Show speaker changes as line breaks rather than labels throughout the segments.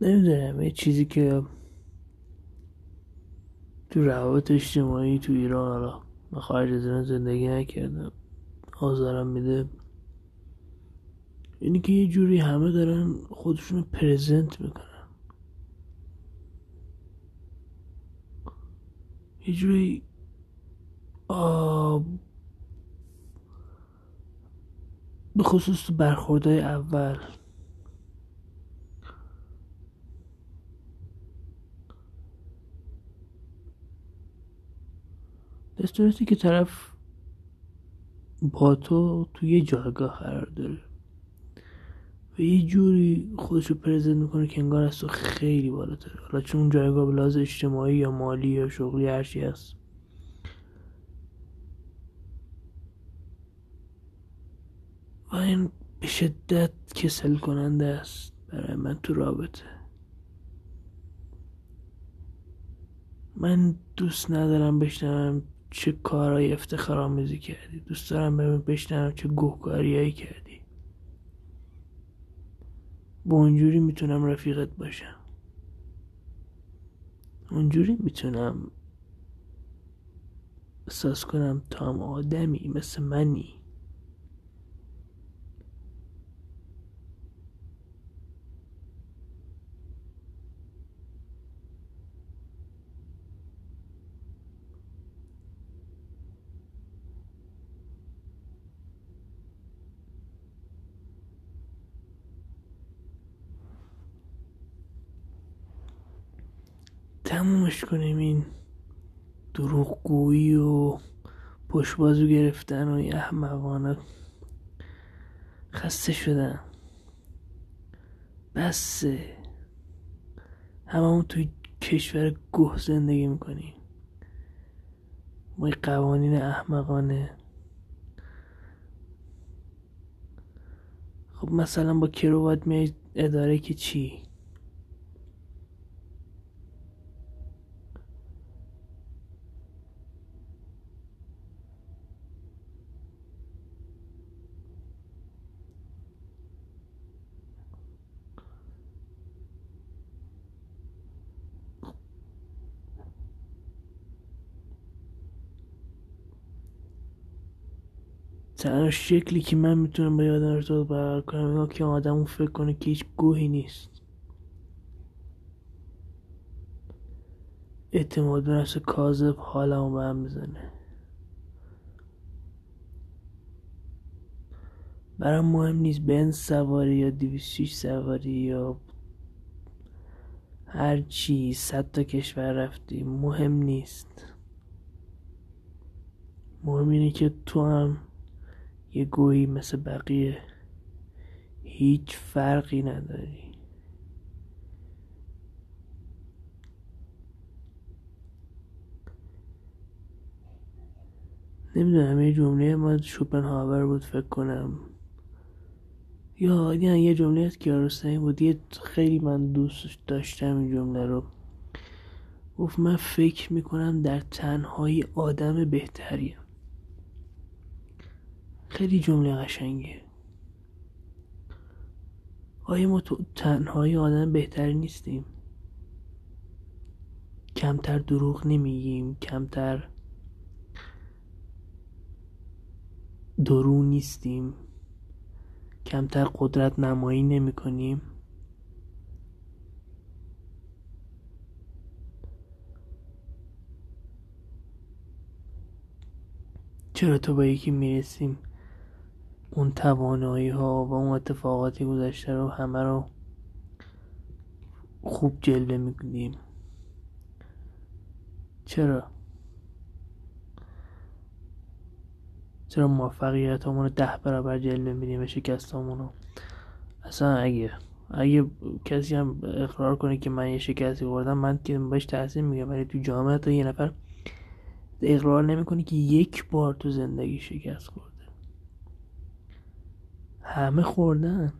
نمی‌دونم یه چیزی که تو روابط اجتماعی تو ایران حالا من خارج از ایران زندگی نکردم آزارم میده. اینی که یه جوری همه دارن خودشون پرزنت می‌کنن. یه جوری به خصوص برخوردهای اول. دستورتی که طرف با تو توی یه جایگاه قرار داره و یه جوری خودشو پرزنت می‌کنه که انگار از تو خیلی بالاتره. حالا چون اون جایگاه به اجتماعی یا مالی یا شغلی هرچی هست. و این به شدت کسل کننده است برای من تو رابطه. من دوست ندارم بشنوم چه کارهای افتخارآمیزی کردی؟ دوست دارم بشنوم چه گوهکاریایی کردی. با اونجوری می‌تونم رفیقت باشم. اونجوری می‌تونم احساس کنم تا هم آدمی مثل منی. تمومش کنیم این دروغگویی و پشبازو گرفتن و این احمقانه خسته شدم. بسه. هممون توی کشور گوه زندگی می‌کنیم. ما قوانین احمقانه. خب مثلا با کروات میای اداره که چی؟ تنها شکلی که من می‌تونم با یادم ارتباط برقرار کنم اینا که آدم فکر کنه که هیچ گوهی نیست. اعتماد به نفس کاذب حالمو به هم می‌زنه. برام مهم نیست بنز سواری یا دیویس سواری یا هر چی صد تا کشور رفتی. مهم نیست. مهم اینه که تو هم یه گویی مثل بقیه. هیچ فرقی نداری. نمی‌دونم یه جمله ما شوپنهاور بود فکر کنم. یا یه جمله از کیارستمی بود. یه خیلی من دوست داشتم این جمله رو. گفت من فکر می‌کنم در تنهایی آدم بهتریم. خیلی جمله قشنگه. آیا ما تو تنهایی آدم بهتری نیستیم؟ کمتر دروغ نمیگیم کمتر درو نیستیم کمتر قدرت نمایی نمی کنیم چرا تو با یکی می‌رسیم؟ اون توانایی ها و اون اتفاقاتی گذشته رو همه رو خوب جلوه می‌کنیم. چرا؟ چرا موفقیت رو ده برابر جلوه میدیم و شکست رو اصلا اگه اگه کسی هم اقرار کنه که من یه شکستی خوردم من که بهش تحصیل میگم ولی تو جامعه تا یه نفر اقرار نمی‌کنه که یک بار تو زندگی شکست خورد. همه خوردن.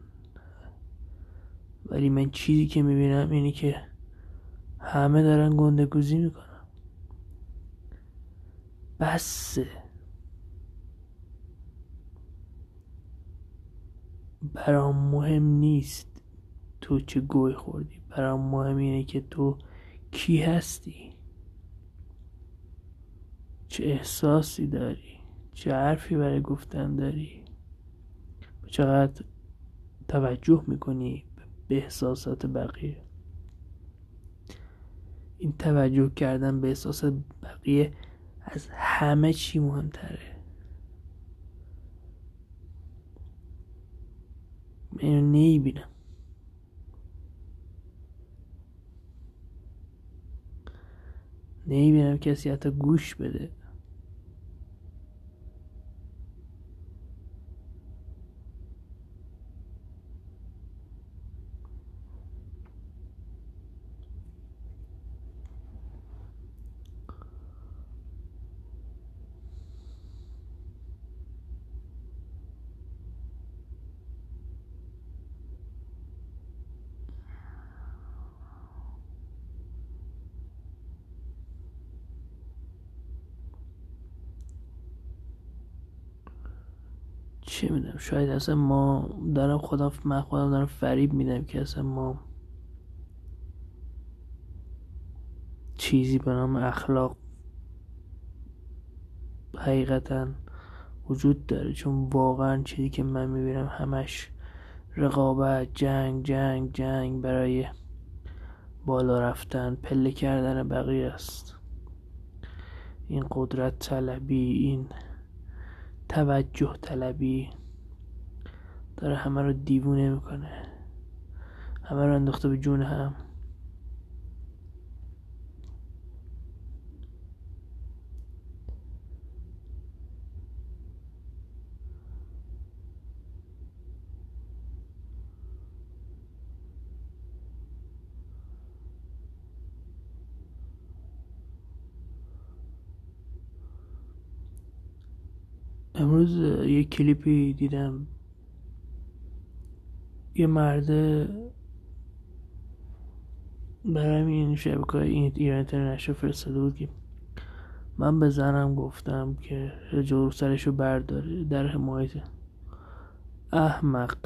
ولی من چیزی که می‌بینم اینی که همه دارن گنده گوزی می‌کنن. بسه. برام مهم نیست تو چه گوی خوردی. برام مهم اینه که تو کی هستی. چه احساسی داری. چه حرفی برای گفتن داری. چقدر توجه می‌کنی به احساسات بقیه؟ این توجه کردن به احساسات بقیه از همه چی مهمتره. من اینو نیبینم نیبینم کسی حتی گوش بده. چه می‌دونم شاید اصلا ما دارم خودم من خودم دارم فریب میدم که اصلا ما چیزی به نام اخلاق حقیقتا وجود داره. چون واقعا چیزی که من می‌بینم همش رقابت جنگ جنگ جنگ برای بالا رفتن پله کردن بقیه است. این قدرت طلبی این توجه طلبی داره همه رو دیوونه می‌کنه. همه رو انداخته به جون هم. امروز یه کلیپی دیدم. یه مرده برای این شبکه این ایران نشو فرستاده بود که من به زنم گفتم که جور سرشو برداره در حمایت احمق.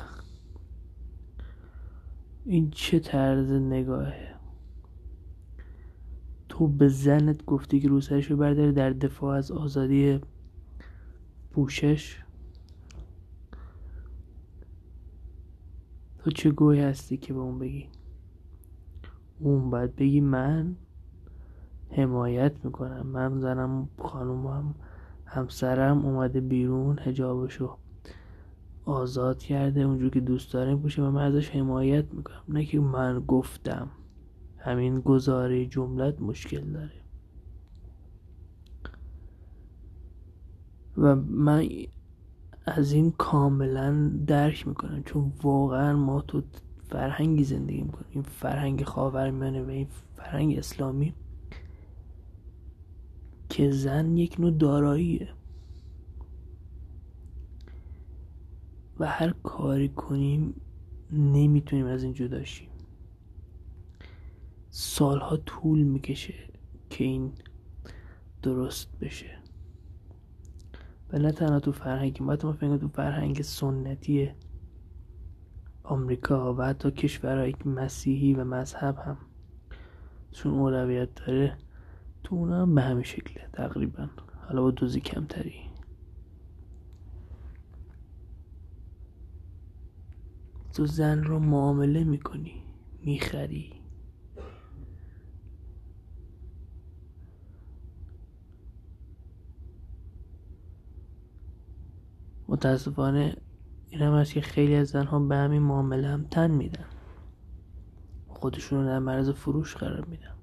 این چه طرز نگاهه؟ تو به زنت گفتی که رو سرشو برداره در دفاع از آزادی پوشش. تو چه گوی هستی که به اون بگی؟ اون باید بگی من حمایت می‌کنم. من زنم خانومم همسرم اومده بیرون هجابشو آزاد کرده اونجور که دوست داره پوشه و من ازش حمایت می‌کنم. نه که من گفتم. همین گزاره جملت مشکل داره. و من از این کاملا درک می‌کنم چون واقعا ما تو فرهنگی زندگی می‌کنیم. این فرهنگ خاورمیانه و این فرهنگ اسلامی که زن یک نوع داراییه. و هر کاری کنیم نمی‌تونیم از این جدا شیم. سالها طول می‌کشه که این درست بشه. و نه تنها تو فرهنگ باید ما فکر تو فرهنگ سنتی آمریکا و حتی کشورهای مسیحی و مذهب هم چون اولویت داره تو اونا هم به همین شکله تقریبا. حالا با دوزی کمتری. تو زن رو معامله می‌کنی می‌خری. متاسفانه این هم هست که خیلی از زنها به همین معامله هم تن میدن. خودشون رو در مرز فروش قرار میدن.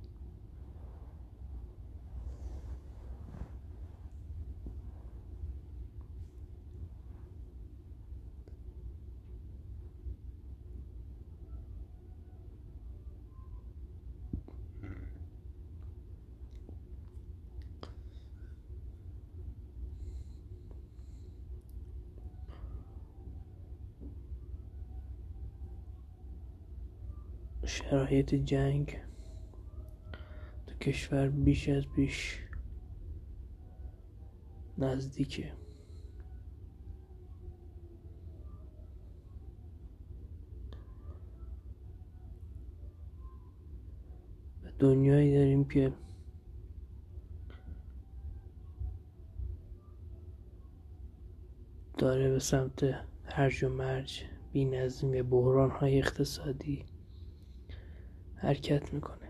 شرایط جنگ تو کشور بیش از بیش نزدیکه. دنیایی داریم که داره به سمت هرج و مرج بی نظمی بحران های اقتصادی حرکت می‌کنه.